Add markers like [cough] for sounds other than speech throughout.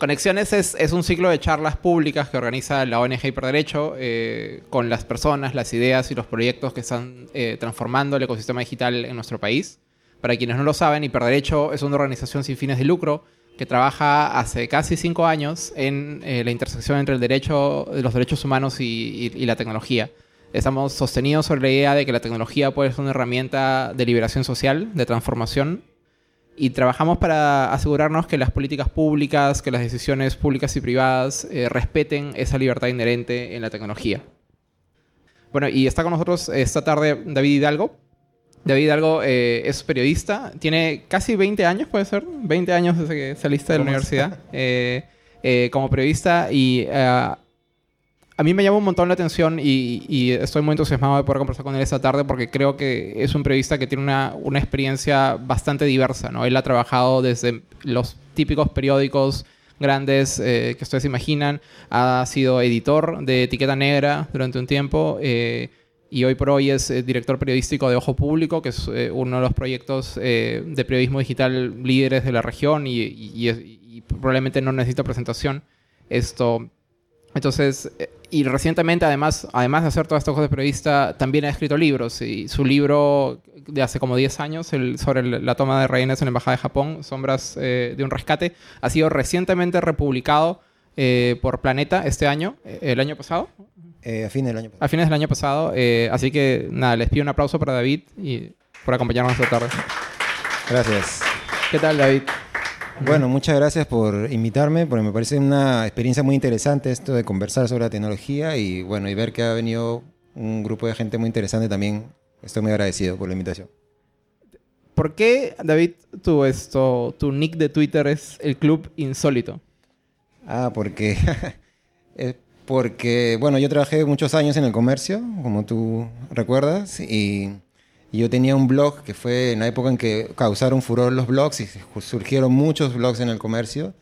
Conexiones es, es, un ciclo de charlas públicas que organiza la ONG Hiperderecho eh, con las personas, las ideas y los proyectos que están eh, transformando el ecosistema digital en nuestro país. Para quienes no lo saben, Hiperderecho es una organización sin fines de lucro que trabaja hace casi cinco años en eh, la intersección entre el derecho, los derechos humanos y, y, la tecnología. Estamos sostenidos sobre la idea de que la tecnología puede ser una herramienta de liberación social, de transformación, y trabajamos para asegurarnos que las políticas públicas, que las decisiones públicas y privadas eh, respeten esa libertad inherente en la tecnología. Bueno, y está con nosotros esta tarde David Hidalgo. David Hidalgo eh, es periodista, tiene casi 20 años, puede ser, 20 años desde que saliste de la universidad [laughs] eh, eh, como periodista y a mí me llama un montón la atención y, estoy muy entusiasmado de poder conversar con él esta tarde porque creo que es un periodista que tiene una, una experiencia bastante diversa, ¿no? Él ha trabajado desde los típicos periódicos grandes que ustedes imaginan, ha sido editor de Etiqueta Negra durante un tiempo, y hoy por hoy es eh, director periodístico de Ojo Público, que es eh, uno de los proyectos eh, de periodismo digital líderes de la región y, probablemente no necesita presentación. Esto, entonces, y recientemente además, además de hacer todas estas cosas de periodista, también ha escrito libros y su libro de hace como 10 años el, sobre la toma de rehenes en la Embajada de Japón, Sombras de un Rescate, ha sido recientemente republicado por Planeta este año, el año pasado, eh, a fines del año pasado. A fines del año pasado. Eh, así que nada, les pido un aplauso para David y por acompañarnos esta tarde. Gracias. ¿Qué tal, David? Bueno, muchas gracias por invitarme, porque me parece una experiencia muy interesante esto de conversar sobre la tecnología y bueno, y ver que ha venido un grupo de gente muy interesante también. Estoy muy agradecido por la invitación. ¿Por qué, David, tu, esto, tu nick de Twitter es el Club Insólito? Ah, porque [laughs] porque, bueno, yo trabajé muchos años en el comercio, como tú recuerdas, y, yo tenía un blog que fue en la época en que causaron furor los blogs y surgieron muchos blogs en el comercio.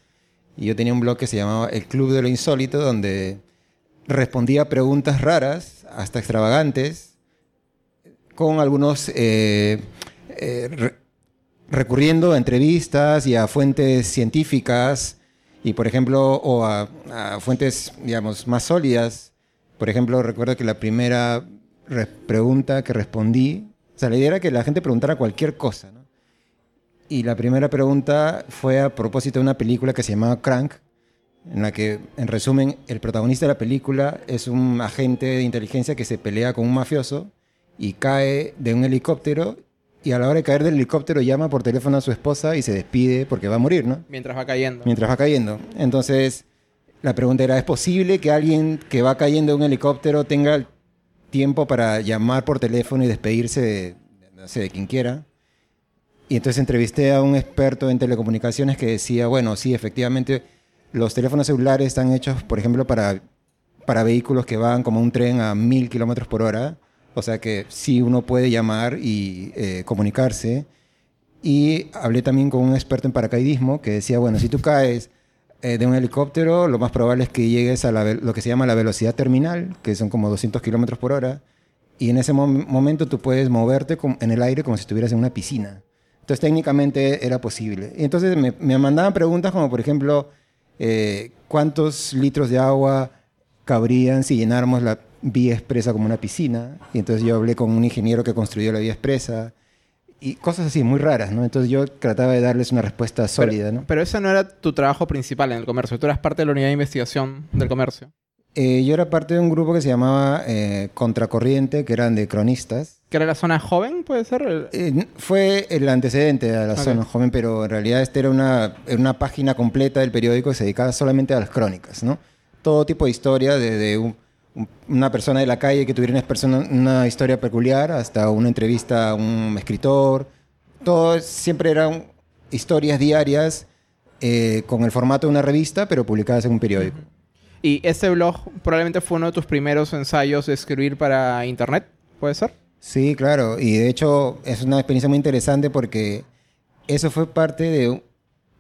Y yo tenía un blog que se llamaba El Club de lo Insólito, donde respondía preguntas raras, hasta extravagantes, con algunos eh, eh, recurriendo a entrevistas y a fuentes científicas y por ejemplo, o a, fuentes, digamos, más sólidas. Por ejemplo, recuerdo que la primera pregunta que respondí, o sea, la idea era que la gente preguntara cualquier cosa, ¿no? Y la primera pregunta fue a propósito de una película que se llamaba Crank, en la que, en resumen, el protagonista de la película es un agente de inteligencia que se pelea con un mafioso y cae de un helicóptero y a la hora de caer del helicóptero llama por teléfono a su esposa y se despide porque va a morir, ¿no? Mientras va cayendo. Mientras va cayendo. Entonces, la pregunta era, ¿es posible que alguien que va cayendo de un helicóptero tenga tiempo para llamar por teléfono y despedirse de, no quien quiera? Y entonces entrevisté a un experto en telecomunicaciones que decía, bueno, sí, efectivamente, los teléfonos celulares están hechos, por ejemplo, para, para vehículos que van como un tren a mil kilómetros por hora o sea que sí uno puede llamar y eh, comunicarse. Y hablé también con un experto en paracaidismo que decía, bueno, si tú caes eh, de un helicóptero, lo más probable es que llegues a lo que se llama la velocidad terminal, que son como 200 kilómetros por hora. Y en ese momento tú puedes moverte en el aire como si estuvieras en una piscina. Entonces técnicamente era posible. Y entonces me, me mandaban preguntas como, por ejemplo, eh, ¿cuántos litros de agua cabrían si llenáramos la vía expresa como una piscina. Y entonces yo hablé con un ingeniero que construyó la vía expresa. Y cosas así, muy raras, ¿no? Entonces yo trataba de darles una respuesta sólida, pero, ¿no? Pero ese no era tu trabajo principal en el comercio. Tú eras parte de la unidad de investigación del comercio. Eh, yo era parte de un grupo que se llamaba eh, Contracorriente, que eran de cronistas. ¿Que era la zona joven, puede ser? Eh, fue el antecedente a la zona joven, pero en realidad esta era una, una página completa del periódico que se dedicaba solamente a las crónicas, ¿no? Todo tipo de historia, desde un una persona de la calle que tuviera una, historia peculiar, hasta una entrevista a un escritor. Todo siempre eran historias diarias eh, con el formato de una revista, pero publicadas en un periódico. ¿Y este blog probablemente fue uno de tus primeros ensayos de escribir para Internet? ¿Puede ser? Sí, claro. Y de hecho es una experiencia muy interesante porque eso fue parte de,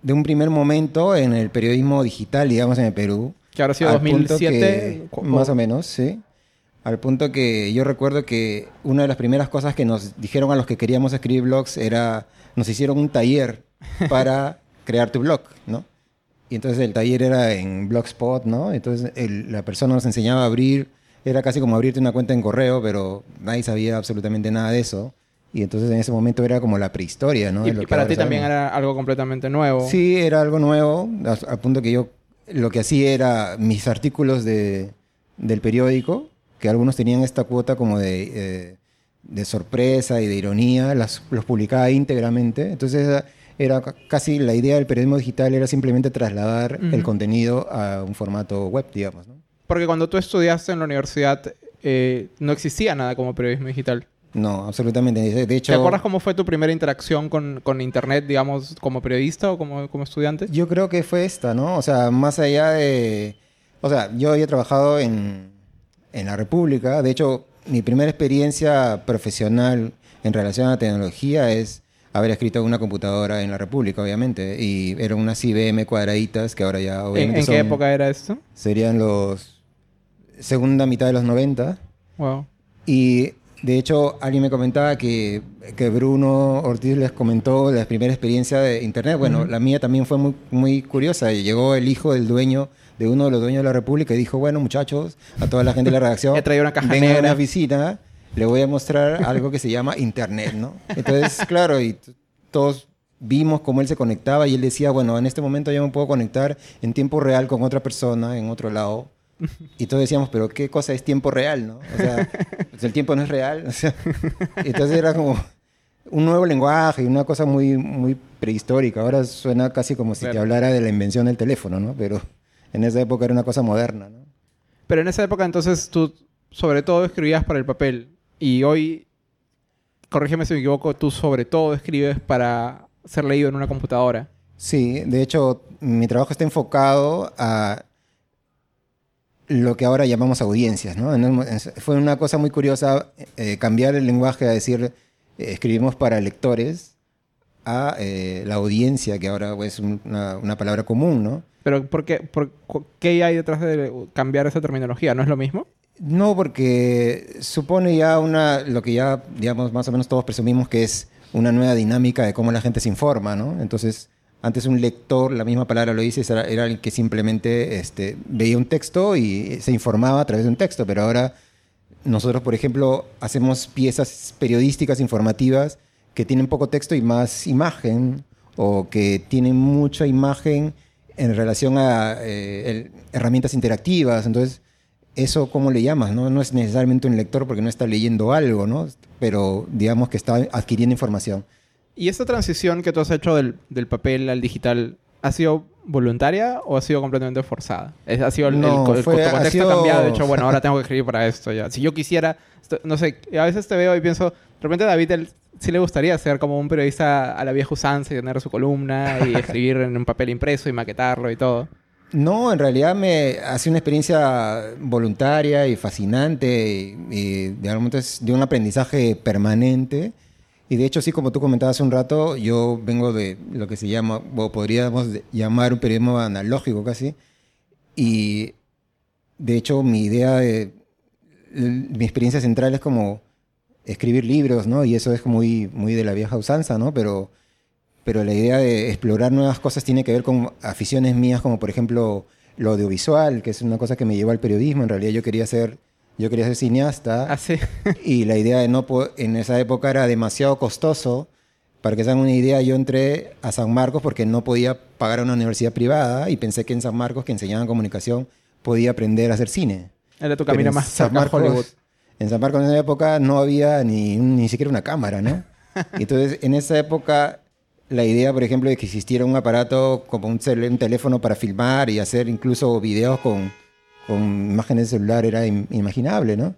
de un primer momento en el periodismo digital, digamos, en el Perú que habrá sido 2007. más o menos, sí. Al punto que yo recuerdo que una de las primeras cosas que nos dijeron a los que queríamos escribir blogs era, nos hicieron un taller [laughs] para crear tu blog, ¿no? y entonces el taller era en Blogspot, ¿no? Entonces el- la persona nos enseñaba a abrir, era casi como abrirte una cuenta en correo, pero nadie sabía absolutamente nada de eso. Y entonces en ese momento era como la prehistoria, ¿no? y, y que para ahora ti también era algo completamente nuevo. Sí, era algo nuevo, al punto que yo lo que hacía era mis artículos de, del periódico, que algunos tenían esta cuota como de, eh, de sorpresa y de ironía, las, los publicaba íntegramente. Entonces era, era ca- casi la idea del periodismo digital era simplemente trasladar el contenido a un formato web, digamos. ¿no? Porque cuando tú estudiaste en la universidad eh, no existía nada como periodismo digital. No, absolutamente. De hecho, ¿Te acuerdas cómo fue tu primera interacción con, con Internet, digamos, como periodista o como, como estudiante? Yo creo que fue esta, ¿no? O sea, más allá de... O sea, yo había trabajado en, en la República. De hecho, mi primera experiencia profesional en relación a la tecnología es haber escrito en una computadora en la República, obviamente. Y eran unas IBM cuadraditas que ahora ya ¿En, obviamente en qué son- época era esto? Serían los... Segunda mitad de los 90. Wow. Y de hecho, alguien me comentaba que, que Bruno Ortiz les comentó la primera experiencia de Internet. Bueno, la mía también fue muy, muy curiosa. Llegó el hijo del dueño, de uno de los dueños de la República, y dijo, bueno, muchachos, a toda la gente de la redacción, [laughs] He traído una caja vengan a negra". una visita, le voy a mostrar algo que se llama Internet, ¿no? Entonces, [laughs] claro, y todos vimos cómo él se conectaba y él decía, bueno, en este momento yo me puedo conectar en tiempo real con otra persona en otro lado. Y todos decíamos, pero ¿qué cosa es tiempo real, no? O sea, [laughs] pues el tiempo no es real. O sea, entonces era como un nuevo lenguaje y una cosa muy, muy prehistórica. Ahora suena casi como si te Claro. hablara de la invención del teléfono, ¿no? Pero en esa época era una cosa moderna, ¿no? Pero en esa época entonces tú sobre todo escribías para el papel y hoy, corrígeme si me equivoco, tú sobre todo escribes para ser leído en una computadora. Sí, de hecho, mi trabajo está enfocado a lo que ahora llamamos audiencias, ¿no? Fue una cosa muy curiosa eh, cambiar el lenguaje a decir eh, escribimos para lectores a eh, la audiencia, que ahora es un- una, una palabra común, ¿no? Pero ¿por qué, por, ¿qué hay detrás de cambiar esa terminología? ¿No es lo mismo? No, porque supone ya una, lo que ya, digamos, más o menos todos presumimos que es una nueva dinámica de cómo la gente se informa, ¿no? Entonces, antes un lector, la misma palabra lo dice, era, el que simplemente este, veía un texto y se informaba a través de un texto, pero ahora nosotros, por ejemplo, hacemos piezas periodísticas, informativas, que tienen poco texto y más imagen, o que tienen mucha imagen en relación a eh, el- herramientas interactivas. Entonces, eso cómo le llamas, ¿no? No es necesariamente un lector porque no está leyendo algo, ¿no? Pero digamos que está adquiriendo información. ¿Y esta transición que tú has hecho del, del papel al digital ha sido voluntaria o ha sido completamente forzada? Es- ¿Ha sido el, No, fue- ha contexto sido- ha cambiado? De hecho, bueno, ahora tengo que escribir para esto ya. Si yo quisiera, no sé, a veces te veo y pienso, de repente a David él, sí le gustaría ser como un periodista a la vieja usanza y tener su columna y [laughs] escribir en un papel impreso y maquetarlo y todo. No, en realidad me hace una experiencia voluntaria y fascinante y, y es de un aprendizaje permanente. Y de hecho, sí, como tú comentabas hace un rato, yo vengo de lo que se llama, o podríamos llamar un periodismo analógico casi. Y de hecho, mi idea de, mi experiencia central es como escribir libros, ¿no? Y eso es muy, muy de la vieja usanza, ¿no? Pero pero la idea de explorar nuevas cosas tiene que ver con aficiones mías, como por ejemplo lo audiovisual, que es una cosa que me llevó al periodismo. En realidad yo quería ser, yo quería ser cineasta Así. [laughs] y la idea de no en esa época era demasiado costoso. Para que se hagan una idea, yo entré a San Marcos porque no podía pagar a una universidad privada y pensé que en San Marcos, que enseñaban comunicación, podía aprender a hacer cine. Era tu camino más San Marcos- Hollywood. En San Marcos en esa época no había ni, ni siquiera una cámara, ¿no? [laughs] Entonces, en esa época, la idea, por ejemplo, de que existiera un aparato como un teléfono para filmar y hacer incluso videos con, con imágenes de celular era im- inimaginable, ¿no?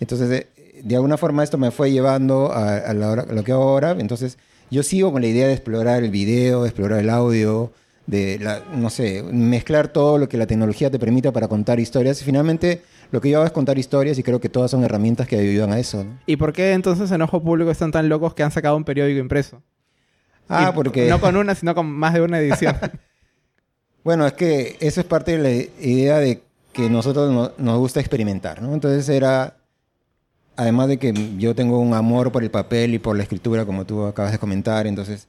Entonces, eh, de alguna forma esto me fue llevando a, a la hora- a lo que hago ahora. Entonces, yo sigo con la idea de explorar el video, de explorar el audio, de, la, no sé, mezclar todo lo que la tecnología te permita para contar historias. Y finalmente, lo que yo hago es contar historias y creo que todas son herramientas que ayudan a eso. ¿no? ¿Y por qué entonces en Ojo Público están tan locos que han sacado un periódico impreso? Ah, Y porque... No con una, sino con más de una edición. [laughs] Bueno, es que eso es parte de la idea de que nosotros no- nos gusta experimentar, ¿no? Entonces era, además de que yo tengo un amor por el papel y por la escritura, como tú acabas de comentar, entonces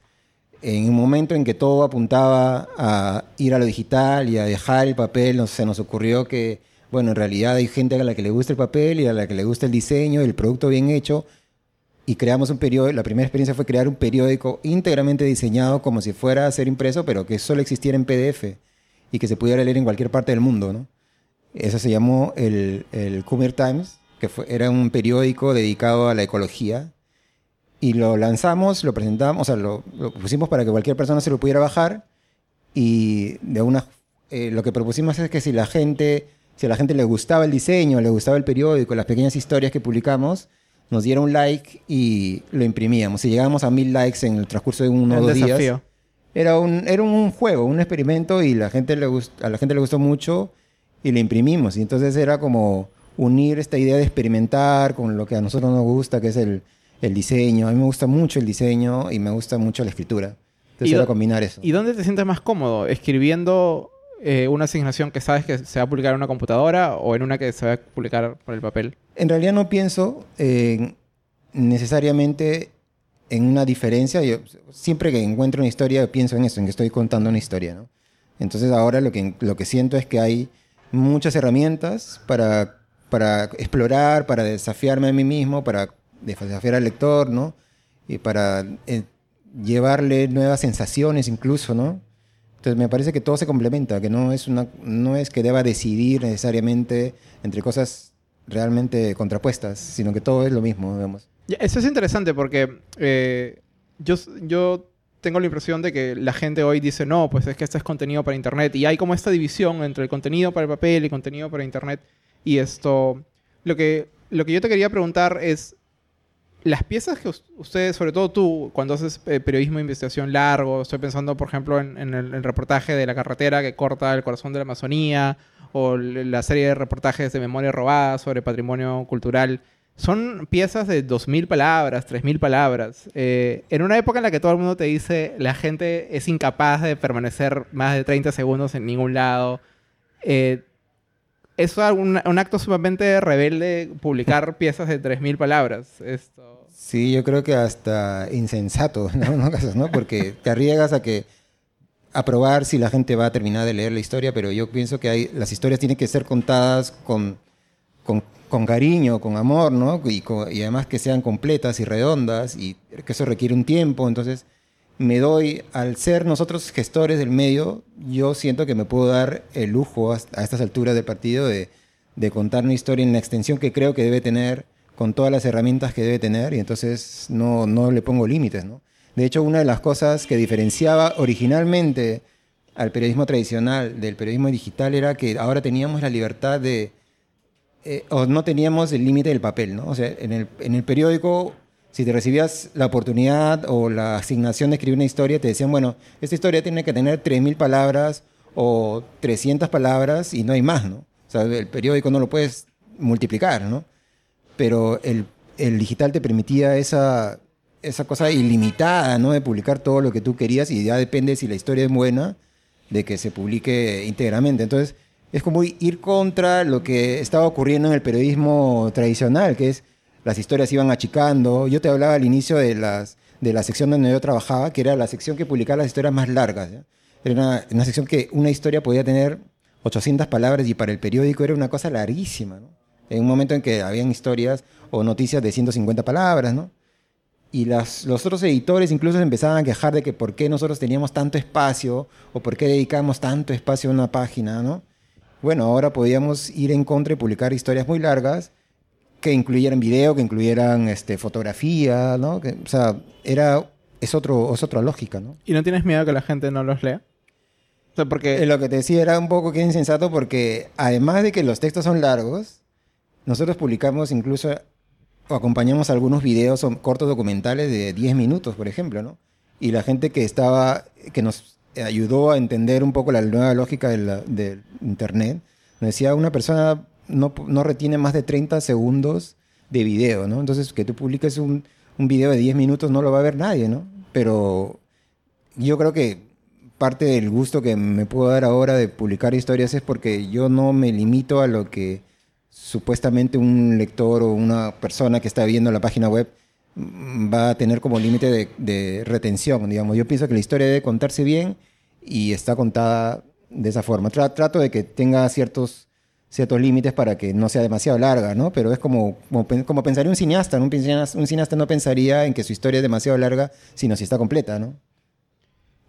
en un momento en que todo apuntaba a ir a lo digital y a dejar el papel, se nos ocurrió que, bueno, en realidad hay gente a la que le gusta el papel y a la que le gusta el diseño, el producto bien hecho, y creamos un periódico, la primera experiencia fue crear un periódico íntegramente diseñado como si fuera a ser impreso, pero que solo existiera en PDF y que se pudiera leer en cualquier parte del mundo, ¿no? Eso se llamó el, el Khmer Times, que fue, era un periódico dedicado a la ecología. Y lo lanzamos, lo presentamos, o sea, lo, lo pusimos para que cualquier persona se lo pudiera bajar. Y de una, eh, lo que propusimos es que si la gente, si a la gente le gustaba el diseño, le gustaba el periódico, las pequeñas historias que publicamos, nos diera un like y lo imprimíamos. Si llegábamos a mil likes en el transcurso de uno o dos días, era un, era un juego, un experimento y la gente le a la gente le gustó mucho y lo imprimimos. Y entonces era como unir esta idea de experimentar con lo que a nosotros nos gusta, que es el, el diseño. A mí me gusta mucho el diseño y me gusta mucho la escritura. Entonces era combinar eso. ¿Y dónde te sientes más cómodo? ¿Escribiendo eh, una asignación que sabes que se va a publicar en una computadora o en una que se va a publicar por el papel? En realidad no pienso necesariamente en una diferencia. Yo, siempre que encuentro una historia pienso en eso, en que estoy contando una historia. ¿no? Entonces ahora lo que, lo que siento es que hay muchas herramientas para, para explorar, para desafiarme a mí mismo, para desafiar al lector, ¿no? Y para eh, llevarle nuevas sensaciones incluso, ¿no? Entonces me parece que todo se complementa, que no es, una, no es que deba decidir necesariamente entre cosas realmente contrapuestas, sino que todo es lo mismo, digamos. Eso es interesante porque eh, yo, yo tengo la impresión de que la gente hoy dice, no, pues es que este es contenido para Internet. Y hay como esta división entre el contenido para el papel y el contenido para Internet. Y esto, lo que, lo que yo te quería preguntar es, las piezas que ustedes, sobre todo tú, cuando haces eh, periodismo de investigación largo, estoy pensando, por ejemplo, en, el, reportaje de la carretera que corta el corazón de la Amazonía, o la serie de reportajes de memoria robada sobre patrimonio cultural, son piezas de 2.000 palabras, 3.000 palabras. Eh, en una época en la que todo el mundo te dice la gente es incapaz de permanecer más de 30 segundos en ningún lado, eh, es un, acto sumamente rebelde publicar [laughs] piezas de 3.000 palabras. Esto... Sí, yo creo que hasta insensato, [laughs] ¿no? Porque te arriesgas a que a probar si la gente va a terminar de leer la historia, pero yo pienso que hay, las historias tienen que ser contadas con, con, con cariño, con amor, ¿no? Y, además que sean completas y redondas y que eso requiere un tiempo. Entonces, me doy, al ser nosotros gestores del medio, yo siento que me puedo dar el lujo a, estas alturas del partido de, contar una historia en la extensión que creo que debe tener, con todas las herramientas que debe tener, y entonces no, no le pongo límites, ¿no? De hecho, una de las cosas que diferenciaba originalmente al periodismo tradicional del periodismo digital era que ahora teníamos la libertad de, eh, no teníamos el límite del papel, ¿no? O sea, en el, en el periódico si te recibías la oportunidad o la asignación de escribir una historia, te decían, bueno, esta historia tiene que tener 3.000 palabras o 300 palabras y no hay más, ¿no? O sea, el periódico no lo puedes multiplicar, ¿no? Pero el, el digital te permitía esa, esa cosa ilimitada, ¿no? De publicar todo lo que tú querías y ya depende si la historia es buena, de que se publique íntegramente. Entonces, es como ir contra lo que estaba ocurriendo en el periodismo tradicional, que es las historias iban achicando. Yo te hablaba al inicio de, las, de la sección donde yo trabajaba, que era la sección que publicaba las historias más largas. Era una, sección que una historia podía tener 800 palabras y para el periódico era una cosa larguísima. En un momento en que habían historias o noticias de 150 palabras, ¿no? Y las, los otros editores incluso empezaban a quejar de que por qué nosotros teníamos tanto espacio o por qué dedicamos tanto espacio a una página, ¿no? Bueno, ahora podíamos ir en contra y publicar historias muy largas que incluyeran video, que incluyeran este, fotografía, ¿no? Que, o sea, era, es, otro, es otra lógica, ¿no? ¿Y no tienes miedo que la gente no los lea? O sea, porque... Eh, lo que te decía era un poco que insensato porque además de que los textos son largos, nosotros publicamos incluso o acompañamos algunos videos o cortos documentales de 10 minutos, por ejemplo, ¿no? Y la gente que estaba, que nos ayudó a entender un poco la nueva lógica del Internet, decía una persona no, no retiene más de 30 segundos de video, ¿no? Entonces, que tú publiques un, un video de 10 minutos no lo va a ver nadie, ¿no? Pero yo creo que parte del gusto que me puedo dar ahora de publicar historias es porque yo no me limito a lo que supuestamente un lector o una persona que está viendo la página web va a tener como límite de, retención, digamos. Yo pienso que la historia debe contarse bien y está contada de esa forma. Tra- trato de que tenga ciertos, ciertos límites para que no sea demasiado larga, ¿no? Pero es como, como, como pensaría un cineasta, ¿no? Un cineasta, no pensaría en que su historia es demasiado larga, sino si está completa, ¿no?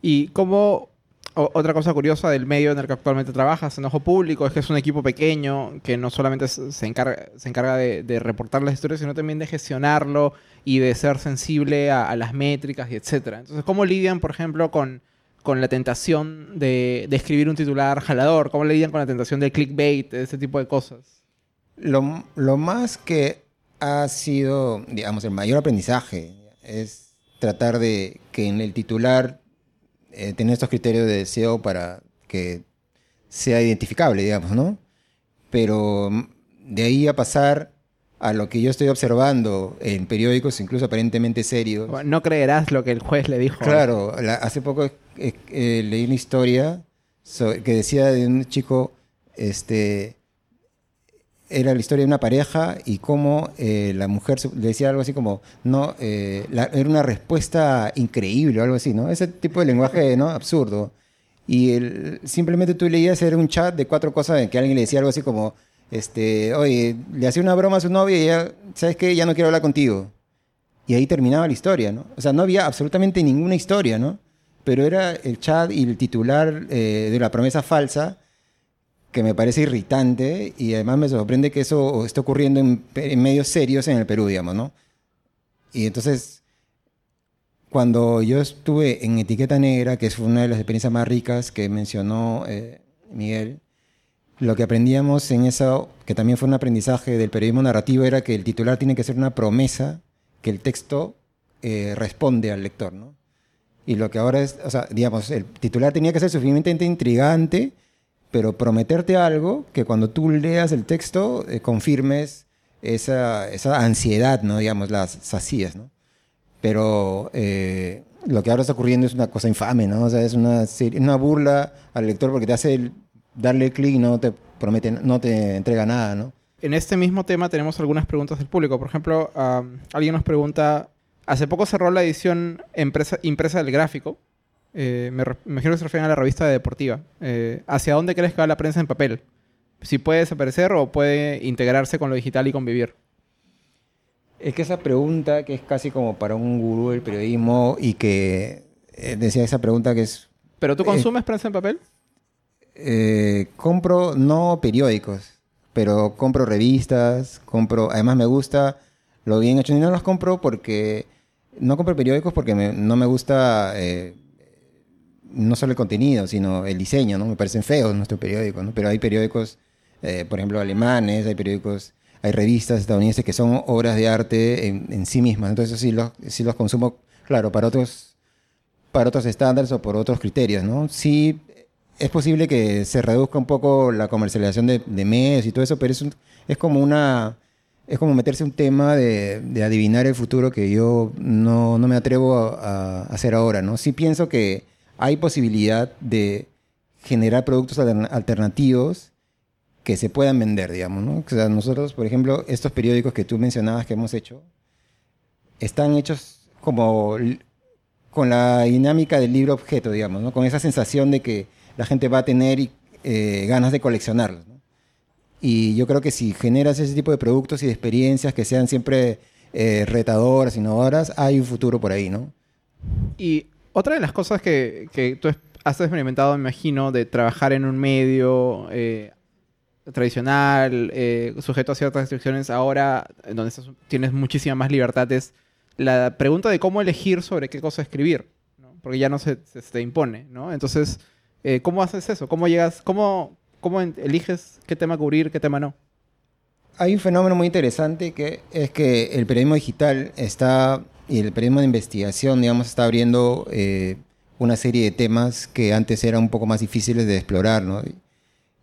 Y como otra cosa curiosa del medio en el que actualmente trabajas, en Ojo Público, es que es un equipo pequeño que no solamente se encarga, se encarga de, de reportar las historias, sino también de gestionarlo y de ser sensible a, a las métricas y etcétera. Entonces, ¿cómo lidian, por ejemplo, con, con la tentación de, de escribir un titular jalador? ¿Cómo lidian con la tentación del clickbait, ese tipo de cosas? Lo, lo más que ha sido, digamos, el mayor aprendizaje es tratar de que en el titular eh, tener estos criterios de SEO para que sea identificable, digamos, ¿no? Pero mm, de ahí a pasar a lo que yo estoy observando en periódicos, incluso aparentemente serios. Bueno, No creerás lo que el juez le dijo. Claro, la- hace poco eh, eh, leí una historia so- que decía de un chico, este, era la historia de una pareja y cómo eh, la mujer le decía algo así como, no, eh, la- era una respuesta increíble o algo así, ¿no? Ese tipo de lenguaje, ¿no? Absurdo. Y el- simplemente tú leías, era un chat de cuatro cosas en que alguien le decía algo así como, este, oye, le hacía una broma a su novia y ya, ¿sabes qué? Ya no quiero hablar contigo. Y ahí terminaba la historia, ¿no? O sea, no había absolutamente ninguna historia, ¿no? Pero era el chat y el titular eh, de la promesa falsa que me parece irritante y además me sorprende que eso esté ocurriendo en, en medios serios en el Perú, digamos, ¿no? Y entonces, cuando yo estuve en Etiqueta Negra, que es una de las experiencias más ricas que mencionó eh, Miguel, lo que aprendíamos en eso, que también fue un aprendizaje del periodismo narrativo, era que el titular tiene que ser una promesa que el texto eh, responde al lector, ¿no? Y lo que ahora es, o sea, digamos, el titular tenía que ser suficientemente intrigante, pero prometerte algo que cuando tú leas el texto eh, confirmes esa, esa ansiedad, ¿no? Digamos, las sacías, ¿no? Pero eh, lo que ahora está ocurriendo es una cosa infame, ¿no? O sea, es una, una burla al lector porque te hace el- darle clic no te promete, no te entrega nada, ¿no? En este mismo tema tenemos algunas preguntas del público. Por ejemplo, am, alguien nos pregunta, hace poco cerró la edición empresa- impresa del gráfico. Eh, me, me imagino que se refieren a la revista deportiva. Eh, ¿Hacia dónde crees que va la prensa en papel? Si puede desaparecer o puede integrarse con lo digital y convivir. Es que esa pregunta, que es casi como para un gurú del periodismo y que eh, decía esa pregunta que es, ¿Pero tú consumes prensa en papel? Eh, compro no periódicos, pero compro revistas, compro, además me gusta lo bien hecho y no los compro porque, no compro periódicos porque me- no me gusta eh, no solo el contenido, sino el diseño, ¿no? Me parecen feos nuestros periódicos, ¿no? Pero hay periódicos, eh, por ejemplo, alemanes, hay periódicos, hay revistas estadounidenses que son obras de arte en, en sí mismas. Entonces sí los, sí los consumo, claro, para otros, para otros estándares o por otros criterios, ¿no? Sí es posible que se reduzca un poco la comercialización de, de medios y todo eso, pero es, es como una... Es como meterse un tema de, adivinar el futuro que yo no, no me atrevo a, a hacer ahora, ¿no? Sí pienso que hay posibilidad de generar productos altern- alternativos que se puedan vender, digamos, ¿no? O sea, nosotros, por ejemplo, estos periódicos que tú mencionabas que hemos hecho, están hechos como con la dinámica del libro objeto, digamos, ¿no? Con esa sensación de que la gente va a tener eh, ganas de coleccionarlos, ¿no? Y yo creo que si generas ese tipo de productos y de experiencias que sean siempre eh, retadoras, innovadoras, hay un futuro por ahí, ¿no? Y otra de las cosas que, que tú has experimentado, me imagino, de trabajar en un medio eh, tradicional, eh, sujeto a ciertas restricciones, ahora donde estás- tienes muchísima más libertad, es la pregunta de cómo elegir sobre qué cosa escribir, ¿no? porque ya no se, se te impone, ¿no? Entonces, eh, ¿cómo haces eso? ¿Cómo llegas, cómo, cómo eliges qué tema cubrir, qué tema no? Hay un fenómeno muy interesante que es que el periodismo digital está, y el periodismo de investigación, digamos, está abriendo eh, una serie de temas que antes eran un poco más difíciles de explorar, ¿no?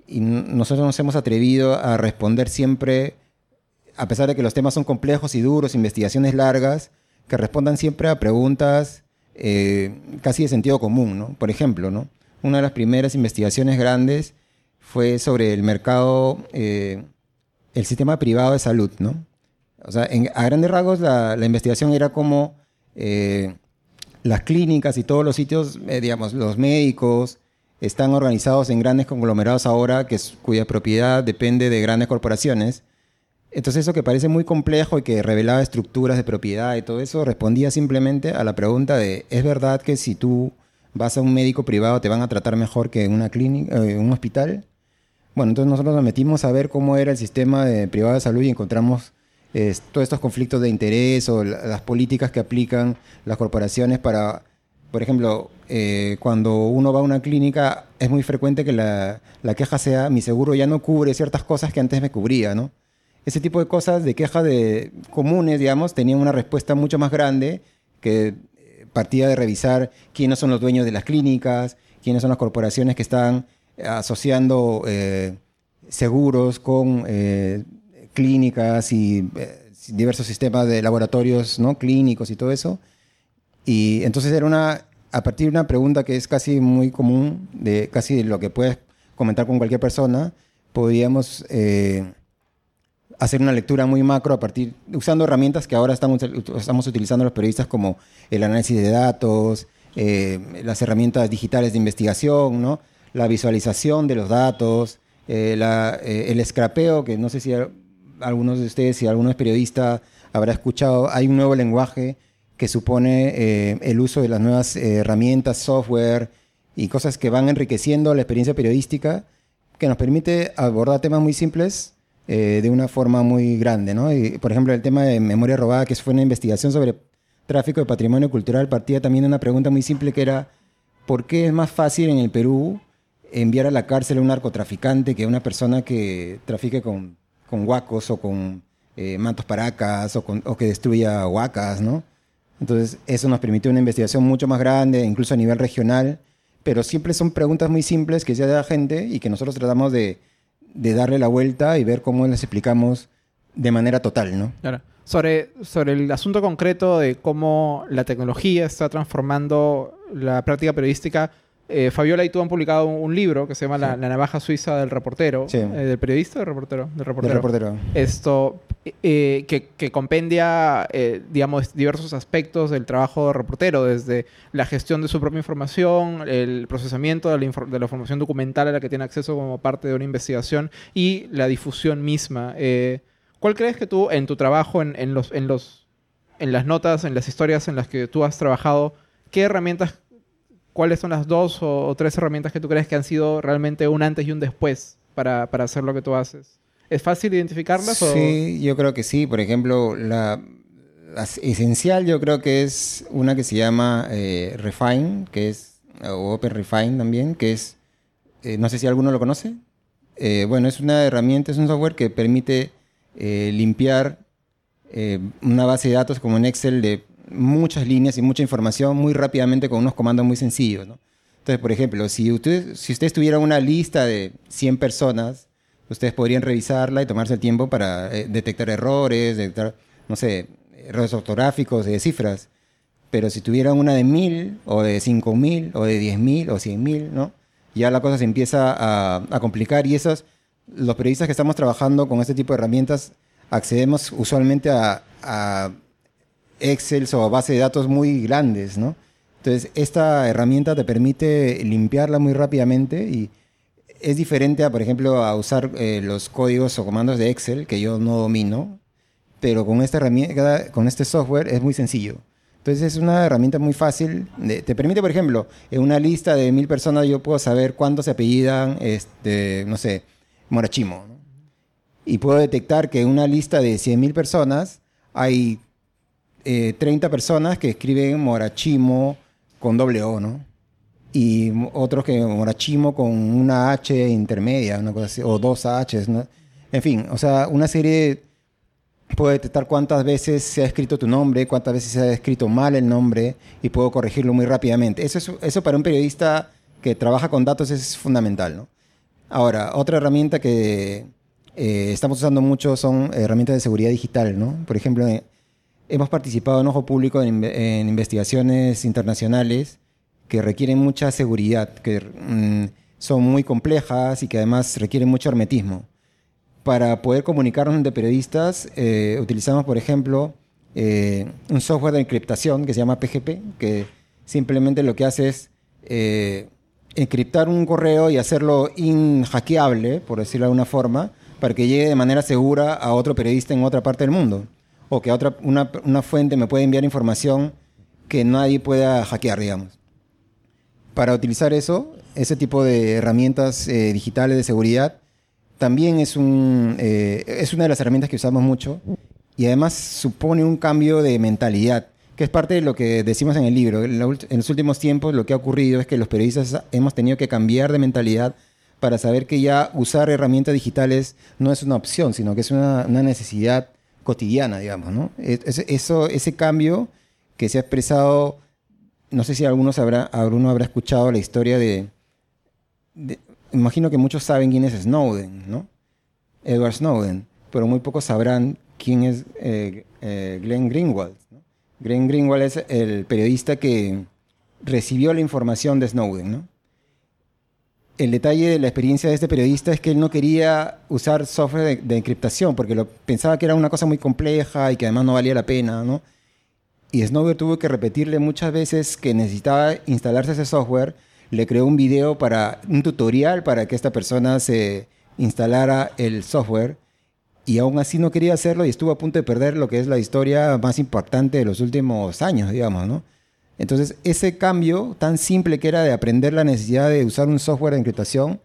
Y, nosotros nos hemos atrevido a responder siempre, a pesar de que los temas son complejos y duros, investigaciones largas, que respondan siempre a preguntas eh, casi de sentido común, ¿no? Por ejemplo, ¿no? Una de las primeras investigaciones grandes fue sobre el mercado... eh, el sistema privado de salud, ¿no? O sea, en- a grandes rasgos la, investigación era como eh, las clínicas y todos los sitios, eh, digamos, los médicos están organizados en grandes conglomerados ahora que cuya propiedad depende de grandes corporaciones. Entonces eso que parece muy complejo y que revelaba estructuras de propiedad y todo eso, respondía simplemente a la pregunta de, ¿es verdad que si tú vas a un médico privado te van a tratar mejor que en una clínica, eh, un hospital? Bueno, entonces nosotros nos metimos a ver cómo era el sistema de privado de salud y encontramos eh, todos estos conflictos de interés o la- las políticas que aplican las corporaciones para, por ejemplo, eh, cuando uno va a una clínica es muy frecuente que la, la queja sea mi seguro ya no cubre ciertas cosas que antes me cubría, ¿no? Ese tipo de cosas de queja de comunes, digamos, tenían una respuesta mucho más grande que partía de revisar quiénes son los dueños de las clínicas, quiénes son las corporaciones que están eh, asociando eh, seguros con eh, clínicas y diversos sistemas de laboratorios no clínicos y todo eso. Y entonces era una, a partir de una pregunta que es casi muy común, de casi lo que puedes comentar con cualquier persona, podíamos hacer una lectura muy macro a partir, usando herramientas que ahora estamos, estamos utilizando los periodistas como el análisis de datos, eh, las herramientas digitales de investigación, ¿no? la visualización de los datos, eh, la- eh, el scrapeo, que no sé si algunos de ustedes, si alguno es periodista, habrá escuchado, hay un nuevo lenguaje que supone eh, el uso de las nuevas eh, herramientas, software y cosas que van enriqueciendo la experiencia periodística, que nos permite abordar temas muy simples eh, de una forma muy grande. ¿no? Por ejemplo, el tema de memoria robada, que fue una investigación sobre tráfico de patrimonio cultural, partía también de una pregunta muy simple que era, ¿por qué es más fácil en el Perú enviar a la cárcel a un narcotraficante que a una persona que trafique con, con huacos o con eh, mantos paracas o, con- que destruya huacas, ¿no? Entonces, eso nos permitió una investigación mucho más grande, incluso a nivel regional, pero siempre son preguntas muy simples que se da la gente y que nosotros tratamos de, de darle la vuelta y ver cómo las explicamos de manera total, ¿no? Sobre, sobre el asunto concreto de cómo la tecnología está transformando la práctica periodística, eh, Fabiola y tú han publicado un, un libro que se llama la, Sí. La navaja suiza del reportero. Sí. Eh, ¿Del periodista o del reportero? Del Del reportero. Esto, eh, que, que compendia, digamos, diversos aspectos del trabajo de reportero, desde la gestión de su propia información, el procesamiento de la, infor- de la información documental a la que tiene acceso como parte de una investigación y la difusión misma. ¿Cuál crees que tú, en tu trabajo, en, en los, en, los, en las notas, en las historias en las que tú has trabajado, qué herramientas, cuáles son las dos o, o tres herramientas que tú crees que han sido realmente un antes y un después para, para hacer lo que tú haces? ¿Es fácil identificarlas? o- Sí, yo creo que sí. Por ejemplo, la, la esencial yo creo que es una que se llama eh, Refine, que es, o Open Refine también, que es, eh, no sé si alguno lo conoce. Eh, bueno, es una herramienta, es un software que permite eh, limpiar eh, una base de datos como en Excel de muchas líneas y mucha información muy rápidamente con unos comandos muy sencillos. Entonces, por ejemplo, si ustedes, si ustedes tuvieran una lista de 100 personas, ustedes podrían revisarla y tomarse el tiempo para eh, detectar errores, detectar, no sé, errores ortográficos, de cifras. Pero si tuvieran una de 1000 o de 5000 o de 10000 o 100000, ¿no? Ya la cosa se empieza a, complicar y esos, los periodistas que estamos trabajando con este tipo de herramientas, accedemos usualmente a Excel o bases de datos muy grandes, ¿no? Entonces, esta herramienta te permite limpiarla muy rápidamente y es diferente a, por ejemplo, a usar eh, los códigos o comandos de Excel, que yo no domino, pero con esta herramienta, con este software es muy sencillo. Entonces es una herramienta muy fácil. te permite, por ejemplo, en una lista de mil personas yo puedo saber cuántos se apellidan, este, no sé, Morachimo. ¿no? Y puedo detectar que en una lista de 100.000 personas hay eh, 30 personas que escriben Morachimo con doble O, ¿no? Y otros que Morachimo con una H intermedia, una cosa así, o dos Hs, ¿no? En fin, o sea, una serie puedo detectar cuántas veces se ha escrito tu nombre, cuántas veces se ha escrito mal el nombre y puedo corregirlo muy rápidamente. Eso, es- eso para un periodista que trabaja con datos es fundamental, ¿no? Ahora, otra herramienta que eh, estamos usando mucho son herramientas de seguridad digital, ¿no? Por ejemplo, hemos participado en Ojo Público en, inve- en investigaciones internacionales que requieren mucha seguridad, que mm, son muy complejas y que además requieren mucho hermetismo. para poder comunicarnos entre periodistas, eh, utilizamos, por ejemplo, eh, un software de encriptación que se llama PGP, que simplemente lo que hace es eh, encriptar un correo y hacerlo inhackeable, por decirlo de alguna forma, para que llegue de manera segura a otro periodista en otra parte del mundo. O que otra, una, una fuente me pueda enviar información que nadie pueda hackear, digamos. Para utilizar eso, ese tipo de herramientas eh, digitales de seguridad, también es, un, eh, es una de las herramientas que usamos mucho y además supone un cambio de mentalidad, que es parte de lo que decimos en el libro. En, los últimos tiempos lo que ha ocurrido es que los periodistas hemos tenido que cambiar de mentalidad para saber que ya usar herramientas digitales no es una opción, sino que es una, necesidad cotidiana, digamos, ¿no? eso, ese cambio que se ha expresado, no sé si algunos habrá, alguno habrá escuchado la historia de, imagino que muchos saben quién es Snowden, ¿no? Edward Snowden, pero muy pocos sabrán quién es eh, eh, Glenn Greenwald. Glenn Greenwald es el periodista que recibió la información de Snowden, ¿no? El detalle de la experiencia de este periodista es que él no quería usar software de, encriptación porque pensaba que era una cosa muy compleja y que además no valía la pena, ¿no? Y Snowden tuvo que repetirle muchas veces que necesitaba instalarse ese software le creó un video para un tutorial para que esta persona se instalara el software y aún así no quería hacerlo y estuvo a punto de perder lo que es la historia más importante de los últimos años, digamos, ¿no? Entonces, ese cambio tan simple que era de aprender la necesidad de usar un software de encriptación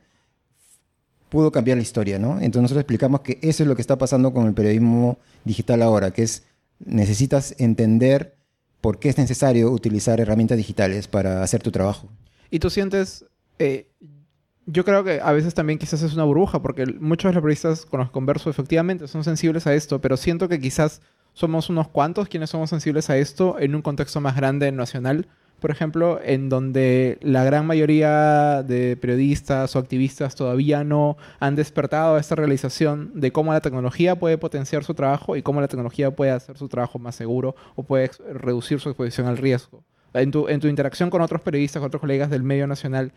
pudo cambiar la historia, ¿no? Entonces nosotros explicamos que eso es lo que está pasando con el periodismo digital ahora, que es necesitas entender por qué es necesario utilizar herramientas digitales para hacer tu trabajo. Y tú sientes, eh, yo creo que a veces también quizás es una burbuja, porque muchos de los periodistas con los que converso efectivamente son sensibles a esto, pero siento que quizás somos unos cuantos quienes somos sensibles a esto en un contexto más grande nacional, por ejemplo, en donde la gran mayoría de periodistas o activistas todavía no han despertado a esta realización de cómo la tecnología puede potenciar su trabajo y cómo la tecnología puede hacer su trabajo más seguro o puede reducir su exposición al riesgo en tu, en tu interacción con otros periodistas, con otros colegas del medio nacional,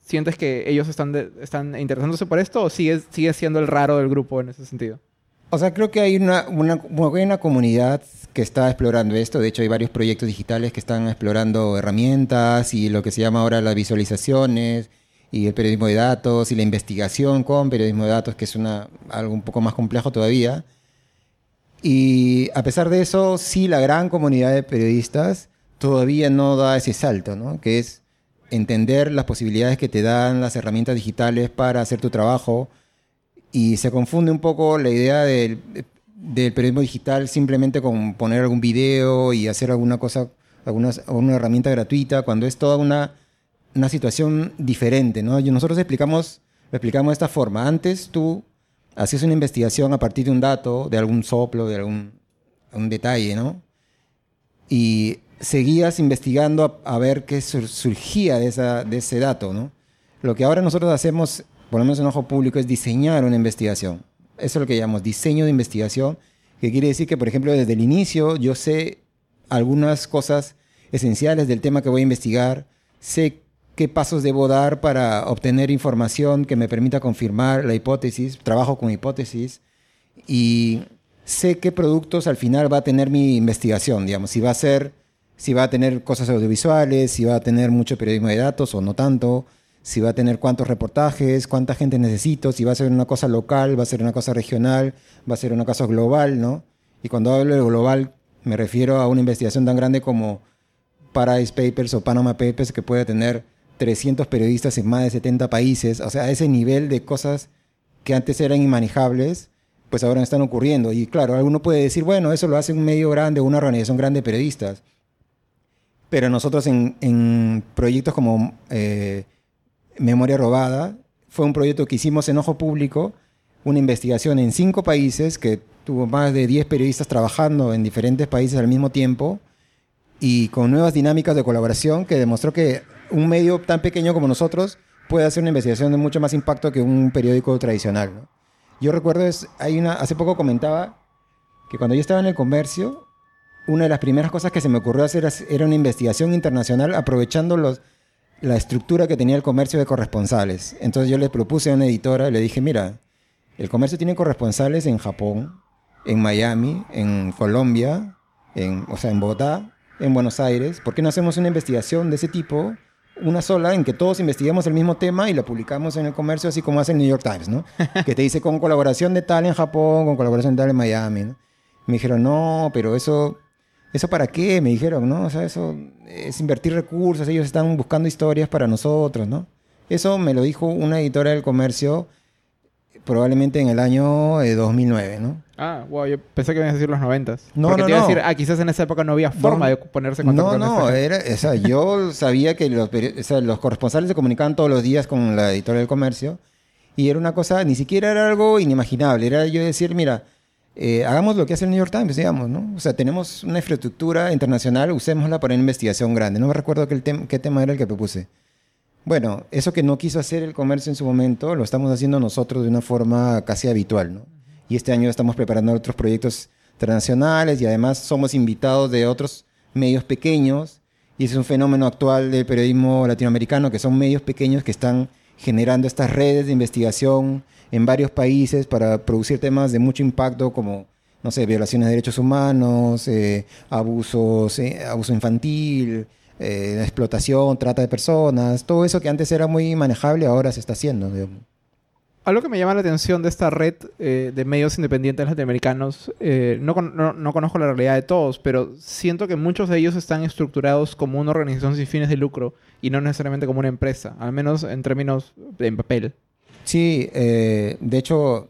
¿sientes que ellos están, están interesándose por esto o sigues, sigue siendo el raro del grupo en ese sentido? O sea, creo que hay una, una comunidad que está explorando esto. De hecho, hay varios proyectos digitales que están explorando herramientas y lo que se llama ahora las visualizaciones y el periodismo de datos y la investigación con periodismo de datos, que es algo un poco más complejo todavía. Y a pesar de eso, sí, la gran comunidad de periodistas todavía no da ese salto, ¿no? Que es entender las posibilidades que te dan las herramientas digitales para hacer tu trabajo y se confunde un poco la idea del, periodismo digital simplemente con poner algún video y hacer alguna cosa, alguna, una herramienta gratuita, cuando es toda una, una situación diferente, ¿no? Nosotros explicamos, lo explicamos de esta forma. Antes tú hacías una investigación a partir de un dato, de algún soplo, de algún un detalle, ¿no? Y seguías investigando a, ver qué surgía de, esa, de ese dato, ¿no? Lo que ahora nosotros hacemos, por lo menos en Ojo Público, es diseñar una investigación. Eso es lo que llamamos diseño de investigación, que quiere decir que, por ejemplo, desde el inicio yo sé algunas cosas esenciales del tema que voy a investigar, sé qué pasos debo dar para obtener información que me permita confirmar la hipótesis, trabajo con hipótesis y sé qué productos al final va a tener mi investigación, digamos, si va a ser si va a tener cosas audiovisuales, si va a tener mucho periodismo de datos o no tanto, si va a tener cuántos reportajes, cuánta gente necesito, si va a ser una cosa local, va a ser una cosa regional, va a ser una cosa global, ¿no? Y cuando hablo de global me refiero a una investigación tan grande como Paradise Papers o Panama Papers que puede tener 300 periodistas en más de 70 países, o sea, ese nivel de cosas que antes eran inmanejables, pues ahora están ocurriendo. Y claro, alguno puede decir, bueno, eso lo hace un medio grande, una organización grande de periodistas. Pero nosotros en, proyectos como eh, Memoria Robada, fue un proyecto que hicimos en Ojo Público, una investigación en cinco países que tuvo más de 10 periodistas trabajando en diferentes países al mismo tiempo y con nuevas dinámicas de colaboración que demostró que un medio tan pequeño como nosotros puede hacer una investigación de mucho más impacto que un periódico tradicional. Yo recuerdo, es, hay una, hace poco comentaba que cuando yo estaba en el comercio, una de las primeras cosas que se me ocurrió hacer era una investigación internacional aprovechando los, la estructura que tenía el comercio de corresponsales. Entonces yo le propuse a una editora, le dije, mira, El comercio tiene corresponsales en Japón, en Miami, en Colombia, en, o sea, en Bogotá, en Buenos Aires. ¿Por qué no hacemos una investigación de ese tipo? Una sola en que todos investiguemos el mismo tema y la publicamos en el comercio, así como hace el New York Times, ¿no? [laughs] que te dice con colaboración de tal en Japón, con colaboración de tal en Miami, ¿no? Me dijeron, no, pero eso, ¿eso para qué? Me dijeron, ¿no? O sea, eso es invertir recursos, ellos están buscando historias para nosotros, ¿no? Eso me lo dijo una editora del comercio probablemente en el año 2009, eh, ¿no? Ah, wow, yo pensé que ibas a decir los noventas. No, Porque no, te iba a no. decir, ah, quizás en esa época no había forma de ponerse en contacto No, con no, era, o sea, yo [laughs] sabía que los, o sea, los corresponsales se comunicaban todos los días con la editora del comercio y era una cosa, ni siquiera era algo inimaginable, era yo decir, mira, eh, hagamos lo que hace el New York Times, digamos, ¿no? O sea, tenemos una infraestructura internacional, usémosla para una investigación grande. No me recuerdo qué, tem- qué tema era el que propuse. Bueno, eso que no quiso hacer el comercio en su momento, lo estamos haciendo nosotros de una forma casi habitual, ¿no? Y este año estamos preparando otros proyectos internacionales y además somos invitados de otros medios pequeños. Y es un fenómeno actual del periodismo latinoamericano, que son medios pequeños que están generando estas redes de investigación en varios países para producir temas de mucho impacto como, no sé, violaciones de derechos humanos, eh, abusos, eh, abuso infantil, eh, explotación, trata de personas, todo eso que antes era muy manejable ahora se está haciendo. digamos. Algo que me llama la atención de esta red eh, de medios independientes latinoamericanos, eh, no, con- no- no conozco la realidad de todos, pero siento que muchos de ellos están estructurados como una organización sin fines de lucro y no necesariamente como una empresa, al menos en términos en papel. Sí, eh, de hecho,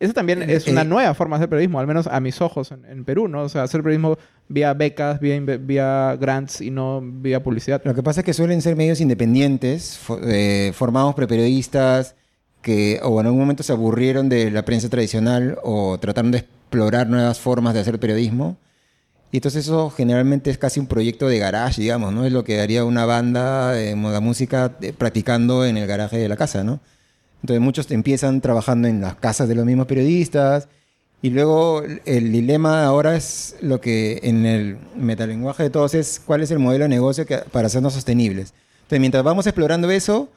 Eso también Eh, es una eh, nueva forma de hacer periodismo, al menos a mis ojos en, en Perú, ¿no? O sea, hacer periodismo vía becas, vía, vía grants y no vía publicidad. Lo que pasa es que suelen ser medios independientes, eh, formados por periodistas que o en algún momento se aburrieron de la prensa tradicional o trataron de explorar nuevas formas de hacer periodismo. Y entonces eso generalmente es casi un proyecto de garage, digamos, ¿no? Es lo que haría una banda de moda música practicando en el garaje de la casa, ¿no? Entonces muchos empiezan trabajando en las casas de los mismos periodistas y luego el- dilema ahora es lo que en el metalenguaje de todos es cuál es el modelo de negocio que- para hacernos sostenibles. Entonces mientras vamos explorando eso,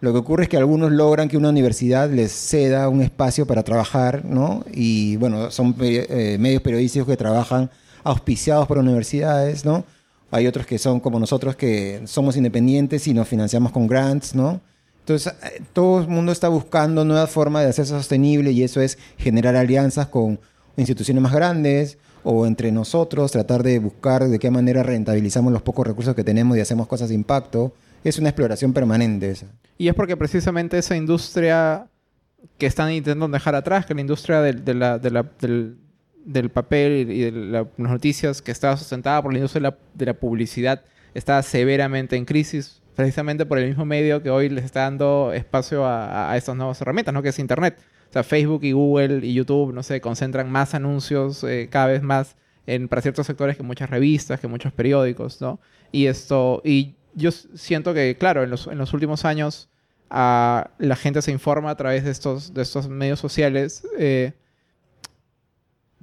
lo que ocurre es que algunos logran que una universidad les ceda un espacio para trabajar, ¿no? Y bueno, son eh, medios periodísticos que trabajan auspiciados por universidades, ¿no? Hay otros que son como nosotros que somos independientes y nos financiamos con grants, ¿no? Entonces, eh, todo el mundo está buscando nuevas formas de hacerse sostenible y eso es generar alianzas con instituciones más grandes o entre nosotros, tratar de buscar de qué manera rentabilizamos los pocos recursos que tenemos y hacemos cosas de impacto. Es una exploración permanente esa. Y es porque precisamente esa industria que están intentando dejar atrás, que la industria del, del, del papel y de la- las noticias que estaba sustentada por la industria de la, de la publicidad, está severamente en crisis, precisamente por el mismo medio que hoy les está dando espacio a, a estas nuevas herramientas, ¿no? Que es Internet. O sea, Facebook y Google y YouTube, no sé, concentran más anuncios eh, cada vez más en, para ciertos sectores que muchas revistas, que muchos periódicos, ¿no? Y esto, y yo siento que, claro, en los, en los últimos años la gente se informa a través de estos, de estos medios sociales. eh,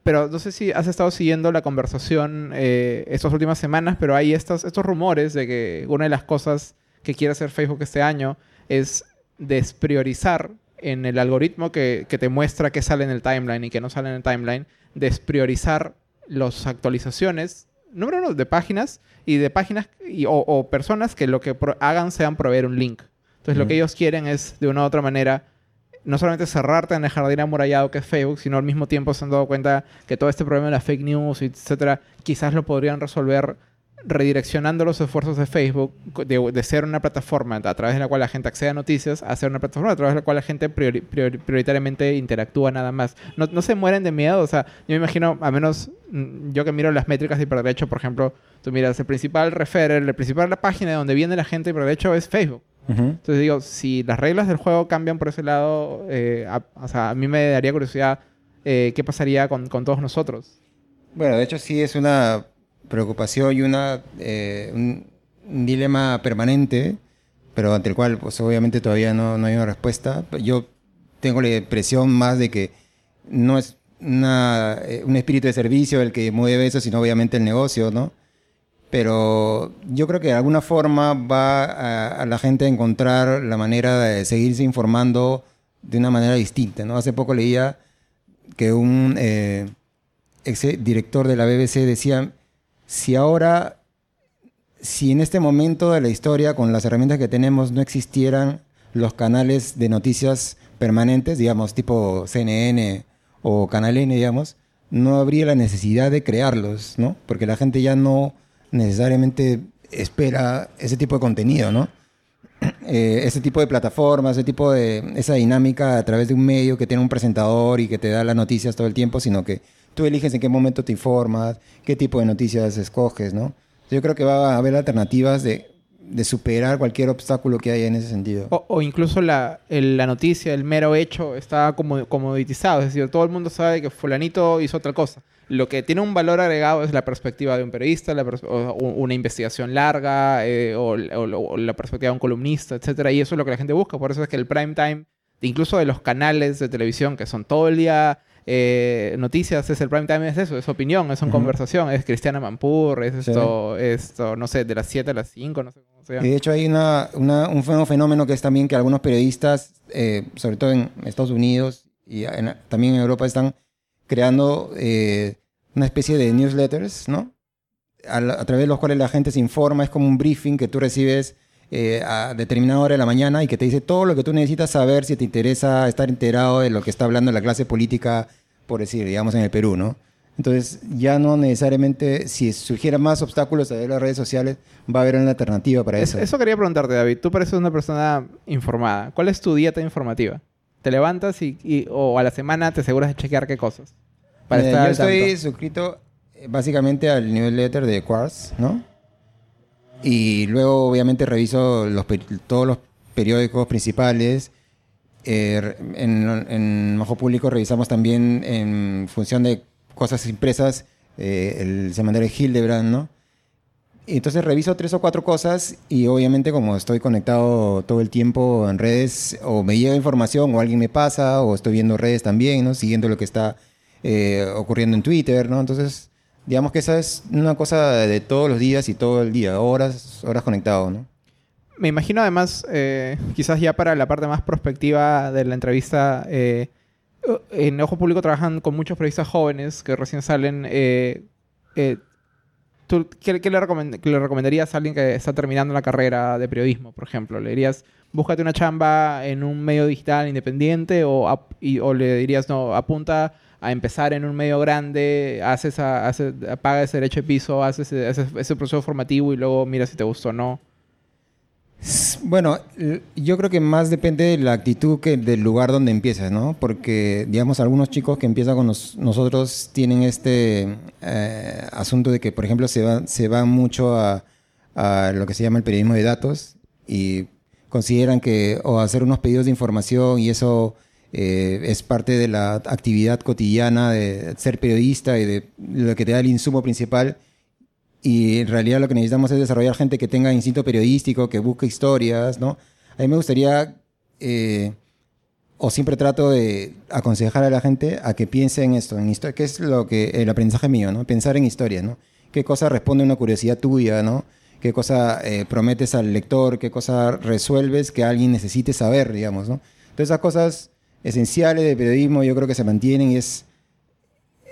pero no sé si has estado siguiendo la conversación eh, estas últimas semanas, pero hay estos, estos rumores de que una de las cosas que quiere hacer Facebook este año es despriorizar en el algoritmo que, que te muestra qué sale en el timeline y qué no sale en el timeline, despriorizar las actualizaciones, número uno, de páginas y de páginas y- o, o personas que lo que hagan sean proveer un link. Entonces, lo Ujú. que ellos quieren es, de una u otra manera, no solamente cerrarte en el jardín amurallado que es Facebook, sino al mismo tiempo se han dado cuenta que todo este problema de las fake news, etcétera, quizás lo podrían resolver redireccionando los esfuerzos de Facebook de, de ser una plataforma a través de la cual la gente accede a noticias a ser una plataforma a través de la cual la gente priori- priori- prioritariamente interactúa nada más. No, no se mueren de miedo, o sea, yo me imagino, a menos mm, yo que miro las métricas de hiperderecho, por ejemplo, tú miras el principal referer, el principal la página de donde viene la gente de hiperderecho es Facebook. Entonces digo, si las reglas del juego cambian por ese lado, eh, a, o sea, a mí me daría curiosidad eh, qué pasaría con, con todos nosotros. Bueno, de hecho sí es una preocupación y una, eh, un, un dilema permanente, pero ante el cual pues obviamente todavía no, no hay una respuesta. Yo tengo la impresión más de que no es una, eh, un espíritu de servicio el que mueve eso, sino obviamente el negocio, ¿no? Pero yo creo que de alguna forma va a, a la gente a encontrar la manera de seguirse informando de una manera distinta, ¿no? Hace poco leía que un eh, ex director de la BBC decía, si ahora, si en este momento de la historia, con las herramientas que tenemos, no existieran los canales de noticias permanentes, digamos, tipo CNN o Canal N, digamos, no habría la necesidad de crearlos, ¿no? Porque la gente ya no necesariamente espera ese tipo de contenido, ¿no? [clears throat] Eh, ese tipo de plataformas, ese tipo de esa dinámica a través de un medio que tiene un presentador y que te da las noticias todo el tiempo, sino que tú eliges en qué momento te informas, qué tipo de noticias escoges, ¿no? Yo creo que va a haber alternativas de, de superar cualquier obstáculo que haya en ese sentido. O, incluso la, la, noticia, el mero hecho, está como comoditizado. Es decir, todo el mundo sabe que fulanito hizo otra cosa. Lo que tiene un valor agregado es la perspectiva de un periodista, la o una investigación larga, eh, o, la perspectiva de un columnista, etc. Y eso es lo que la gente busca. Por eso es que el prime time, incluso de los canales de televisión, que son todo el día eh, noticias, es el prime time, es eso, es opinión, es una conversación, es Cristiana Mampur, es esto, esto, no sé, de las 7 a las 5, no sé cómo se llama. de hecho hay una, un fenómeno que es también que algunos periodistas, eh, sobre todo en Estados Unidos y también en Europa, están creando eh, una especie de newsletters, ¿no? A, través de los cuales la gente se informa, es como un briefing que tú recibes eh, a determinada hora de la mañana y que te dice todo lo que tú necesitas saber si te interesa estar enterado de lo que está hablando la clase política, por decir, digamos, en el Perú, ¿no? Entonces, ya no necesariamente, si surgieran más obstáculos a de las redes sociales, va a haber una alternativa para eso. Eso quería preguntarte, David. Tú pareces una persona informada. ¿Cuál es tu dieta informativa? ¿Te levantas y, o a la semana te aseguras de chequear qué cosas? Para eh, yo estoy suscrito eh, básicamente al newsletter de Quartz, ¿no? Y luego obviamente reviso los, todos los periódicos principales. Eh, en, en Ojo Público revisamos también en función de cosas impresas el semanario Hildebrand, ¿no? Entonces reviso tres o cuatro cosas y obviamente como estoy conectado todo el tiempo en redes, o me llega información o alguien me pasa, o estoy viendo redes también, ¿no? Siguiendo lo que está eh, ocurriendo en Twitter, ¿no? Entonces, digamos que esa es una cosa de todos los días y todo el día, horas, horas conectado, ¿no? Me imagino además, eh, quizás ya para la parte más prospectiva de la entrevista, eh, en Ojo Público trabajan con muchos periodistas jóvenes que recién salen. ¿Tú qué, le recomendarías a alguien que está terminando la carrera de periodismo, por ejemplo? ¿Le dirías, búscate una chamba en un medio digital independiente o, o le dirías, no, apunta a empezar en un medio grande, haces, haces paga ese derecho de piso, haces ese, proceso formativo y luego mira si te gustó o no? Bueno, yo creo que más depende de la actitud que del lugar donde empiezas, ¿no? Porque, digamos, algunos chicos que empiezan con nosotros tienen este eh, asunto de que, por ejemplo, se van se va mucho a, a, lo que se llama el periodismo de datos y consideran que o hacer unos pedidos de información y eso eh, es parte de la actividad cotidiana de ser periodista y de lo que te da el insumo principal. Y en realidad lo que necesitamos es desarrollar gente que tenga instinto periodístico, que busque historias, ¿no? A mí me gustaría, eh, o siempre trato de aconsejar a la gente a que piense en esto, en historia, que es lo que el aprendizaje mío, ¿no? Pensar en historias, ¿no? ¿Qué cosa responde a una curiosidad tuya, ¿no? ¿Qué cosa eh, prometes al lector? ¿Qué cosa resuelves que alguien necesite saber, digamos, ¿no? Entonces esas cosas esenciales de periodismo yo creo que se mantienen y es,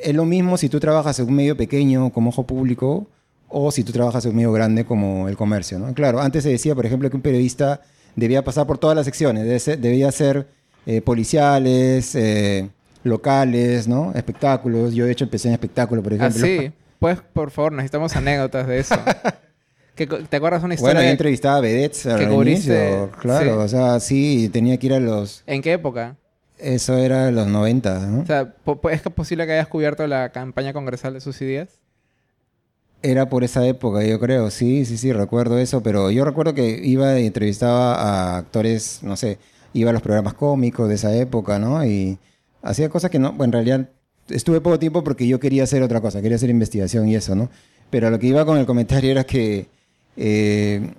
es lo mismo si tú trabajas en un medio pequeño como ojo público o si tú trabajas en un medio grande como el comercio. ¿no? Claro, antes se decía, por ejemplo, que un periodista debía pasar por todas las secciones, debía ser eh, policiales, eh, locales, ¿no? espectáculos. Yo de hecho empecé en espectáculo, por ejemplo. Ah, sí. [laughs] Pues, por favor, necesitamos anécdotas de eso. [laughs] ¿Te acuerdas una historia? Bueno, yo entrevistaba a vedettes que cubriste, Claro, o sea, sí, tenía que ir a los... ¿En qué época? Eso era los 90, ¿no? O sea, ¿es posible que hayas cubierto la campaña congresal de sus ideas? Era por esa época, yo creo. Sí, sí, sí, recuerdo eso. Pero yo recuerdo que iba y entrevistaba a actores, no sé, iba a los programas cómicos de esa época, ¿no? Y hacía cosas que no, bueno, en realidad estuve poco tiempo porque yo quería hacer otra cosa, quería hacer investigación y eso, ¿no? Pero lo que iba con el comentario era que eh,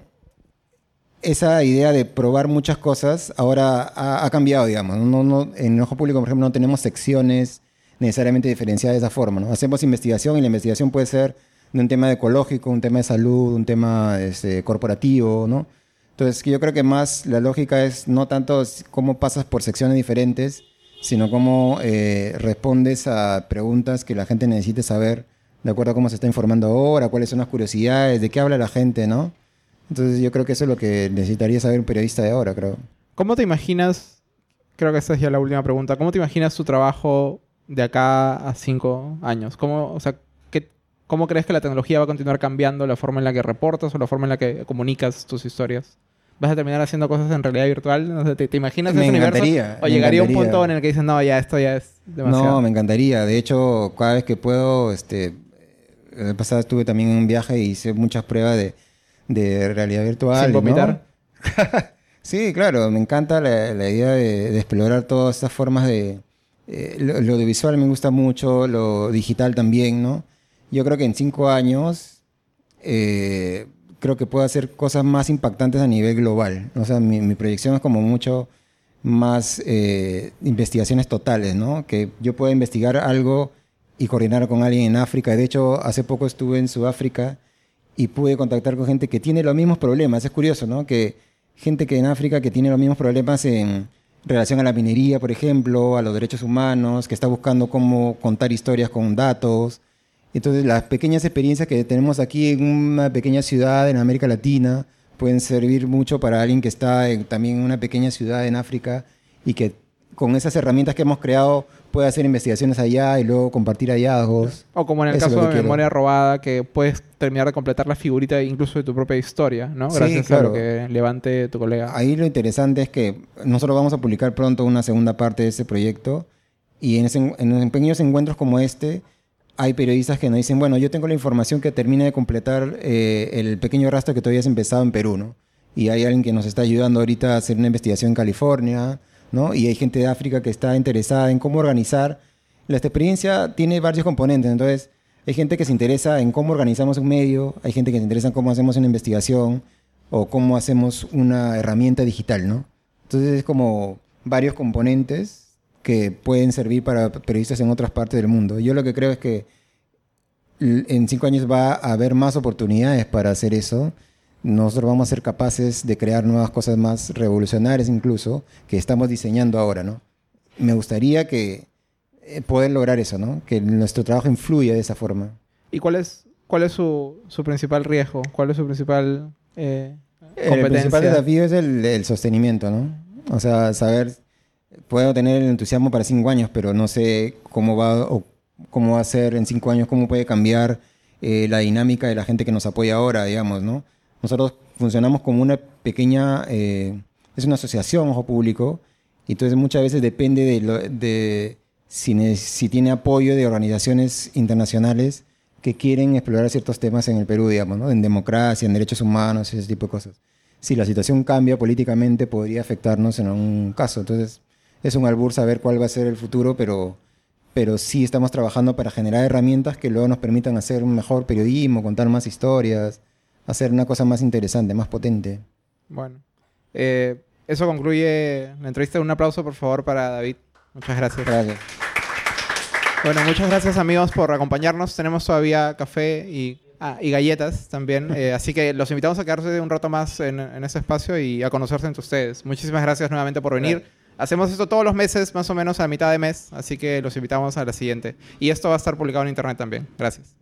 esa idea de probar muchas cosas ahora ha, cambiado, digamos. No, no, en el ojo público, por ejemplo, no tenemos secciones necesariamente diferenciadas de esa forma. ¿no? Hacemos investigación y la investigación puede ser de un tema ecológico, un tema de salud, un tema este, corporativo, ¿no? Entonces, yo creo que más la lógica es no tanto cómo pasas por secciones diferentes, sino cómo eh, respondes a preguntas que la gente necesite saber de acuerdo a cómo se está informando ahora, cuáles son las curiosidades, de qué habla la gente, ¿no? Entonces yo creo que eso es lo que necesitaría saber un periodista de ahora, creo. ¿Cómo te imaginas, creo que esta es ya la última pregunta, ¿cómo te imaginas tu trabajo de acá a cinco años? ¿Cómo, o sea, ¿qué, ¿Cómo crees que la tecnología va a continuar cambiando la forma en la que reportas o la forma en la que comunicas tus historias? ¿Vas a terminar haciendo cosas en realidad virtual? ¿te, imaginas me ese encantaría, universo? ¿O llegaría un punto en el que dices, no, ya esto ya es demasiado? No, me encantaría. De hecho, cada vez que puedo, este, el pasado estuve también en un viaje y hice muchas pruebas de, de realidad virtual. ¿Sin vomitar? [laughs] sí, claro. Me encanta la, idea de, explorar todas estas formas de... Eh, lo, lo audiovisual me gusta mucho, lo digital también, ¿no? Yo creo que en cinco años... Eh, creo que puedo hacer cosas más impactantes a nivel global. O sea, mi, proyección es como mucho más eh, investigaciones totales, ¿no? Que yo pueda investigar algo y coordinar con alguien en África. De hecho, hace poco estuve en Sudáfrica y pude contactar con gente que tiene los mismos problemas. Es curioso, ¿no? Que gente que en África que tiene los mismos problemas en relación a la minería, por ejemplo, a los derechos humanos, que está buscando cómo contar historias con datos, entonces, las pequeñas experiencias que tenemos aquí en una pequeña ciudad en América Latina pueden servir mucho para alguien que está también en una pequeña ciudad en África y que con esas herramientas que hemos creado puede hacer investigaciones allá y luego compartir hallazgos. O como en el caso de memoria robada, que puedes terminar de completar la figurita incluso de tu propia historia, ¿no? Gracias a lo que levante tu colega. Ahí lo interesante es que nosotros vamos a publicar pronto una segunda parte de ese proyecto y en, en pequeños encuentros como este hay periodistas que nos dicen, bueno, yo tengo la información que termine de completar eh, el pequeño rastro que todavía has empezado en Perú, ¿no? Y hay alguien que nos está ayudando ahorita a hacer una investigación en California, Y hay gente de África que está interesada en cómo organizar. La experiencia tiene varios componentes, entonces hay gente que se interesa en cómo organizamos un medio, hay gente que se interesa en cómo hacemos una investigación o cómo hacemos una herramienta digital, ¿no? Entonces es como varios componentes que pueden servir para periodistas en otras partes del mundo. Yo lo que creo es que en cinco años va a haber más oportunidades para hacer eso. Nosotros vamos a ser capaces de crear nuevas cosas más revolucionarias incluso, que estamos diseñando ahora, ¿no? Me gustaría que eh, poder lograr eso, ¿no? Que nuestro trabajo influya de esa forma. ¿Y cuál es, cuál es su, su principal riesgo? ¿Cuál es su principal eh, competencia? El principal desafío es el, el sostenimiento, ¿no? O sea, saber puedo tener el entusiasmo para cinco años, pero no sé cómo va, o cómo va a ser en cinco años, cómo puede cambiar eh, la dinámica de la gente que nos apoya ahora, digamos, ¿no? Nosotros funcionamos como una pequeña, eh, es una asociación, ojo público, y entonces muchas veces depende de, de si, si, tiene apoyo de organizaciones internacionales que quieren explorar ciertos temas en el Perú, digamos, ¿no? En democracia, en derechos humanos, ese tipo de cosas. Si la situación cambia políticamente, podría afectarnos en algún caso. Entonces, es un albur saber cuál va a ser el futuro, pero, pero sí estamos trabajando para generar herramientas que luego nos permitan hacer un mejor periodismo, contar más historias, hacer una cosa más interesante, más potente. Bueno, eh, eso concluye la entrevista. Un aplauso, por favor, para David. Muchas gracias. Gracias. Bueno, muchas gracias amigos por acompañarnos. Tenemos todavía café y, ah, y galletas también. [laughs] Eh, así que los invitamos a quedarse un rato más en, en, ese espacio y a conocerse entre ustedes. Muchísimas gracias nuevamente por venir. Hacemos esto todos los meses, más o menos a mitad de mes, así que los invitamos a la siguiente. Y esto va a estar publicado en internet también. Gracias.